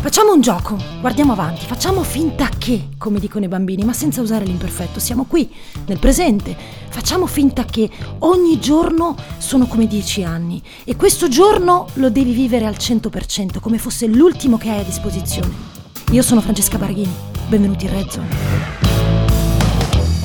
Facciamo un gioco, guardiamo avanti, facciamo finta che, come dicono i bambini, ma senza usare l'imperfetto. Siamo qui, nel presente. Facciamo finta che ogni giorno sono come dieci anni e questo giorno lo devi vivere al 100%, come fosse l'ultimo che hai a disposizione. Io sono Francesca Barghini, benvenuti in Red Zone.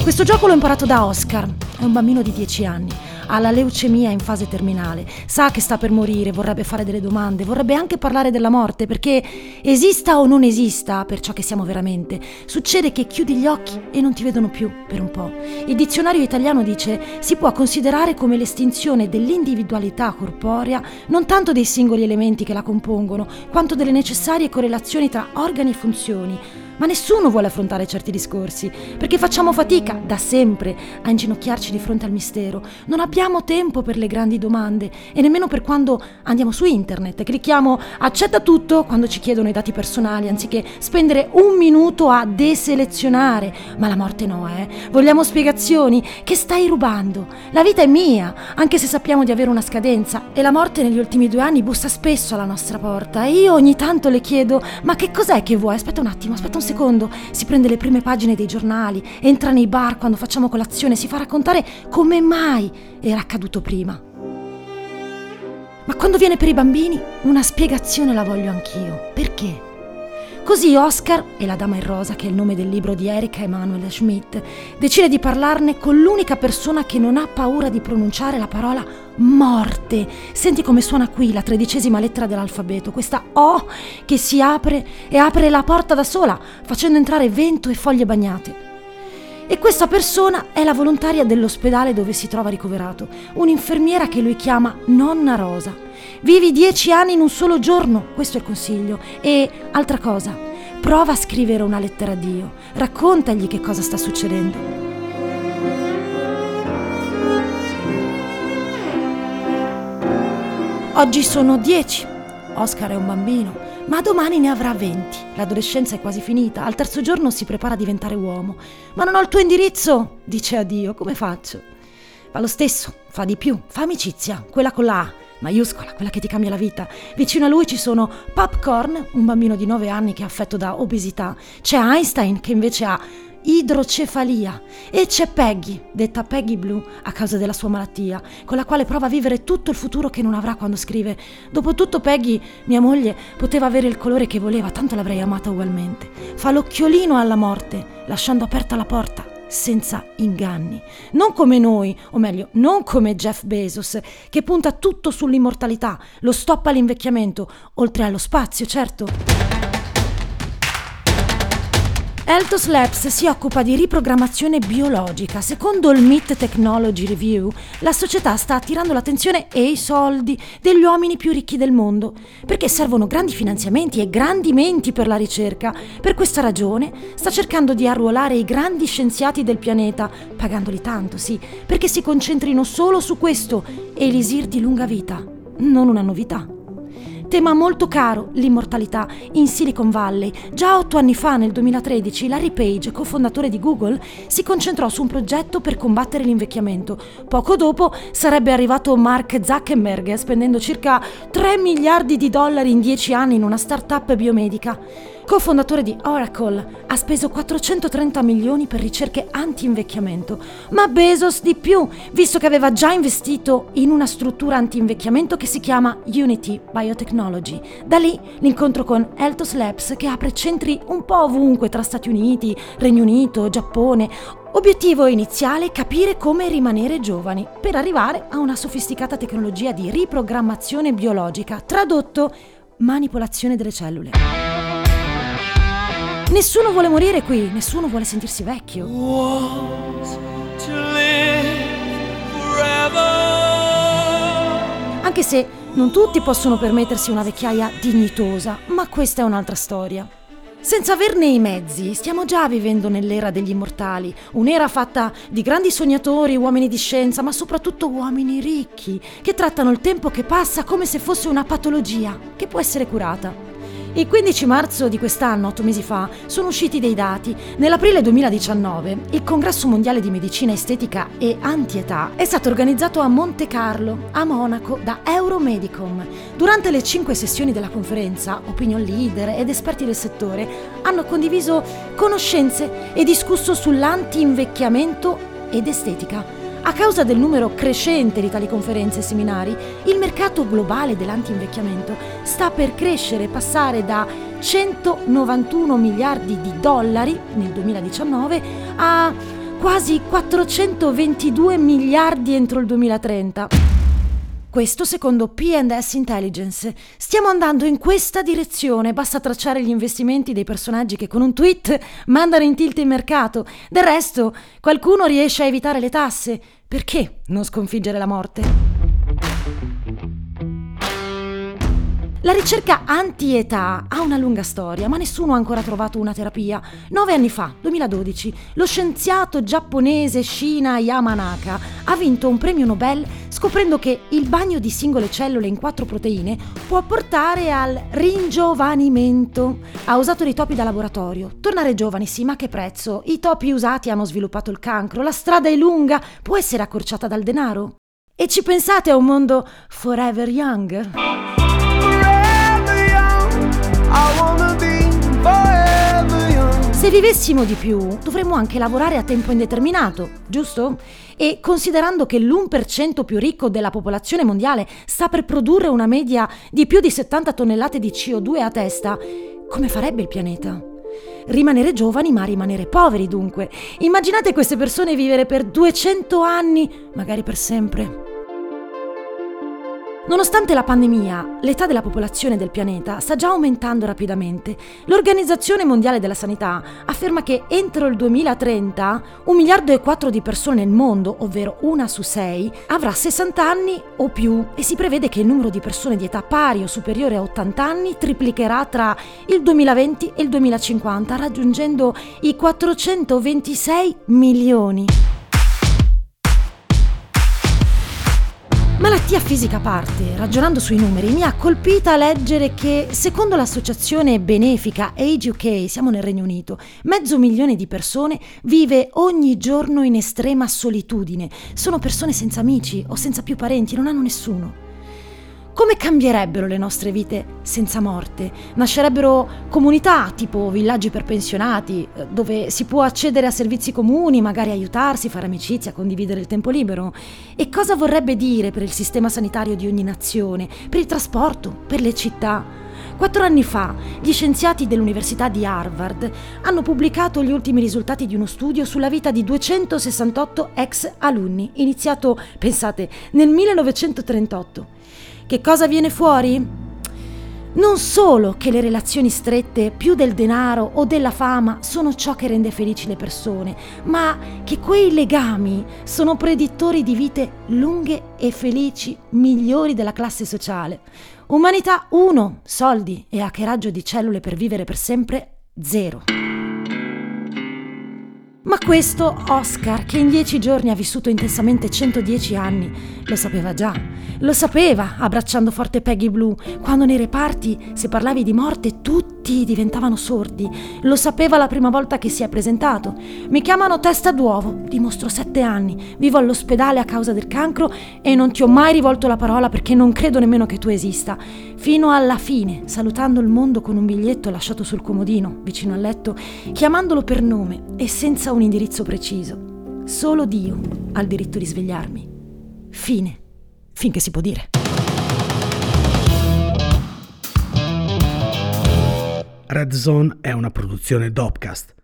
Questo gioco l'ho imparato da Oscar, è un bambino di 10 anni ha la leucemia in fase terminale, sa che sta per morire, vorrebbe fare delle domande, vorrebbe anche parlare della morte, perché esista o non esista per ciò che siamo veramente, succede che chiudi gli occhi e non ti vedono più per un po'. Il dizionario italiano dice si può considerare come l'estinzione dell'individualità corporea non tanto dei singoli elementi che la compongono, quanto delle necessarie correlazioni tra organi e funzioni ma nessuno vuole affrontare certi discorsi, perché facciamo fatica da sempre a inginocchiarci di fronte al mistero. Non abbiamo tempo per le grandi domande e nemmeno per quando andiamo su internet e clicchiamo accetta tutto quando ci chiedono i dati personali, anziché spendere un minuto a deselezionare. Ma la morte no, eh? Vogliamo spiegazioni? Che stai rubando? La vita è mia, anche se sappiamo di avere una scadenza e la morte negli ultimi due anni bussa spesso alla nostra porta e io ogni tanto le chiedo ma che cos'è che vuoi? Aspetta un attimo, aspetta un secondo, si prende le prime pagine dei giornali, entra nei bar quando facciamo colazione, si fa raccontare come mai era accaduto prima. Ma quando viene per i bambini, una spiegazione la voglio anch'io. Perché? Così Oscar, e la Dama in Rosa, che è il nome del libro di Erika Emanuele Schmidt, decide di parlarne con l'unica persona che non ha paura di pronunciare la parola morte. Senti come suona qui la tredicesima lettera dell'alfabeto, questa O che si apre e apre la porta da sola, facendo entrare vento e foglie bagnate. E questa persona è la volontaria dell'ospedale dove si trova ricoverato, un'infermiera che lui chiama Nonna Rosa. Vivi dieci anni in un solo giorno, questo è il consiglio. E altra cosa, prova a scrivere una lettera a Dio, raccontagli che cosa sta succedendo. Oggi sono dieci, Oscar è un bambino, ma domani ne avrà venti. L'adolescenza è quasi finita, al terzo giorno si prepara a diventare uomo. Ma non ho il tuo indirizzo, dice a Dio, come faccio? Fa lo stesso, fa di più, fa amicizia, quella con la A maiuscola, quella che ti cambia la vita. Vicino a lui ci sono Popcorn, un bambino di 9 anni che è affetto da obesità. C'è Einstein che invece ha idrocefalia e c'è Peggy, detta Peggy Blue a causa della sua malattia, con la quale prova a vivere tutto il futuro che non avrà quando scrive. Dopotutto Peggy, mia moglie, poteva avere il colore che voleva, tanto l'avrei amata ugualmente. Fa l'occhiolino alla morte, lasciando aperta la porta senza inganni. Non come noi, o meglio, non come Jeff Bezos, che punta tutto sull'immortalità, lo stop all'invecchiamento, oltre allo spazio, certo. Eltos Labs si occupa di riprogrammazione biologica. Secondo il MIT Technology Review, la società sta attirando l'attenzione e i soldi degli uomini più ricchi del mondo, perché servono grandi finanziamenti e grandi menti per la ricerca. Per questa ragione sta cercando di arruolare i grandi scienziati del pianeta, pagandoli tanto, sì, perché si concentrino solo su questo, elisir di lunga vita. Non una novità. Tema molto caro, l'immortalità, in Silicon Valley. Già otto anni fa, nel 2013, Larry Page, cofondatore di Google, si concentrò su un progetto per combattere l'invecchiamento. Poco dopo sarebbe arrivato Mark Zuckerberg spendendo circa 3 miliardi di dollari in 10 anni in una start-up biomedica cofondatore di Oracle, ha speso 430 milioni per ricerche anti-invecchiamento, ma Bezos di più, visto che aveva già investito in una struttura anti-invecchiamento che si chiama Unity Biotechnology. Da lì l'incontro con Eltos Labs che apre centri un po' ovunque tra Stati Uniti, Regno Unito, Giappone. Obiettivo iniziale capire come rimanere giovani, per arrivare a una sofisticata tecnologia di riprogrammazione biologica, tradotto manipolazione delle cellule. Nessuno vuole morire qui, nessuno vuole sentirsi vecchio. Anche se non tutti possono permettersi una vecchiaia dignitosa, ma questa è un'altra storia. Senza averne i mezzi, stiamo già vivendo nell'era degli immortali, un'era fatta di grandi sognatori, uomini di scienza, ma soprattutto uomini ricchi, che trattano il tempo che passa come se fosse una patologia che può essere curata. Il 15 marzo di quest'anno, otto mesi fa, sono usciti dei dati. Nell'aprile 2019, il Congresso Mondiale di Medicina Estetica e Antietà è stato organizzato a Monte Carlo, a Monaco, da Euromedicom. Durante le cinque sessioni della conferenza, opinion leader ed esperti del settore hanno condiviso conoscenze e discusso sull'anti-invecchiamento ed estetica. A causa del numero crescente di tali conferenze e seminari, il mercato globale dell'anti-invecchiamento sta per crescere e passare da 191 miliardi di dollari nel 2019 a quasi 422 miliardi entro il 2030. Questo secondo PS Intelligence. Stiamo andando in questa direzione, basta tracciare gli investimenti dei personaggi che con un tweet mandano in tilt il mercato. Del resto, qualcuno riesce a evitare le tasse. Perché non sconfiggere la morte? La ricerca anti-età ha una lunga storia, ma nessuno ha ancora trovato una terapia. Nove anni fa, 2012, lo scienziato giapponese Shina Yamanaka ha vinto un premio Nobel scoprendo che il bagno di singole cellule in quattro proteine può portare al ringiovanimento. Ha usato dei topi da laboratorio. Tornare giovani, sì, ma che prezzo? I topi usati hanno sviluppato il cancro, la strada è lunga, può essere accorciata dal denaro? E ci pensate a un mondo forever young? Vivessimo di più, dovremmo anche lavorare a tempo indeterminato, giusto? E considerando che l'1% più ricco della popolazione mondiale sta per produrre una media di più di 70 tonnellate di CO2 a testa, come farebbe il pianeta? Rimanere giovani ma rimanere poveri dunque. Immaginate queste persone vivere per 200 anni, magari per sempre. Nonostante la pandemia, l'età della popolazione del pianeta sta già aumentando rapidamente. L'Organizzazione Mondiale della Sanità afferma che entro il 2030 un miliardo e quattro di persone nel mondo, ovvero una su sei, avrà 60 anni o più e si prevede che il numero di persone di età pari o superiore a 80 anni triplicherà tra il 2020 e il 2050, raggiungendo i 426 milioni. Malattia fisica a parte, ragionando sui numeri, mi ha colpita leggere che, secondo l'associazione benefica Age UK, siamo nel Regno Unito, mezzo milione di persone vive ogni giorno in estrema solitudine. Sono persone senza amici o senza più parenti, non hanno nessuno. Come cambierebbero le nostre vite senza morte? Nascerebbero comunità tipo villaggi per pensionati, eh, dove si può accedere a servizi comuni, magari aiutarsi, fare amicizia, condividere il tempo libero. E cosa vorrebbe dire per il sistema sanitario di ogni nazione, per il trasporto, per le città? Quattro anni fa, gli scienziati dell'Università di Harvard hanno pubblicato gli ultimi risultati di uno studio sulla vita di 268 ex alunni, iniziato, pensate, nel 1938. Che cosa viene fuori? Non solo che le relazioni strette, più del denaro o della fama, sono ciò che rende felici le persone, ma che quei legami sono predittori di vite lunghe e felici migliori della classe sociale. Umanità 1, soldi e hackeraggio di cellule per vivere per sempre 0. Ma questo Oscar, che in dieci giorni ha vissuto intensamente 110 anni, lo sapeva già. Lo sapeva, abbracciando forte Peggy Blue, quando nei reparti, se parlavi di morte, tutti diventavano sordi. Lo sapeva la prima volta che si è presentato. Mi chiamano testa d'uovo, dimostro sette anni, vivo all'ospedale a causa del cancro e non ti ho mai rivolto la parola perché non credo nemmeno che tu esista. Fino alla fine, salutando il mondo con un biglietto lasciato sul comodino, vicino al letto, chiamandolo per nome e senza un indirizzo preciso. Solo Dio ha il diritto di svegliarmi. Fine. Finché si può dire. Red Zone è una produzione Dopcast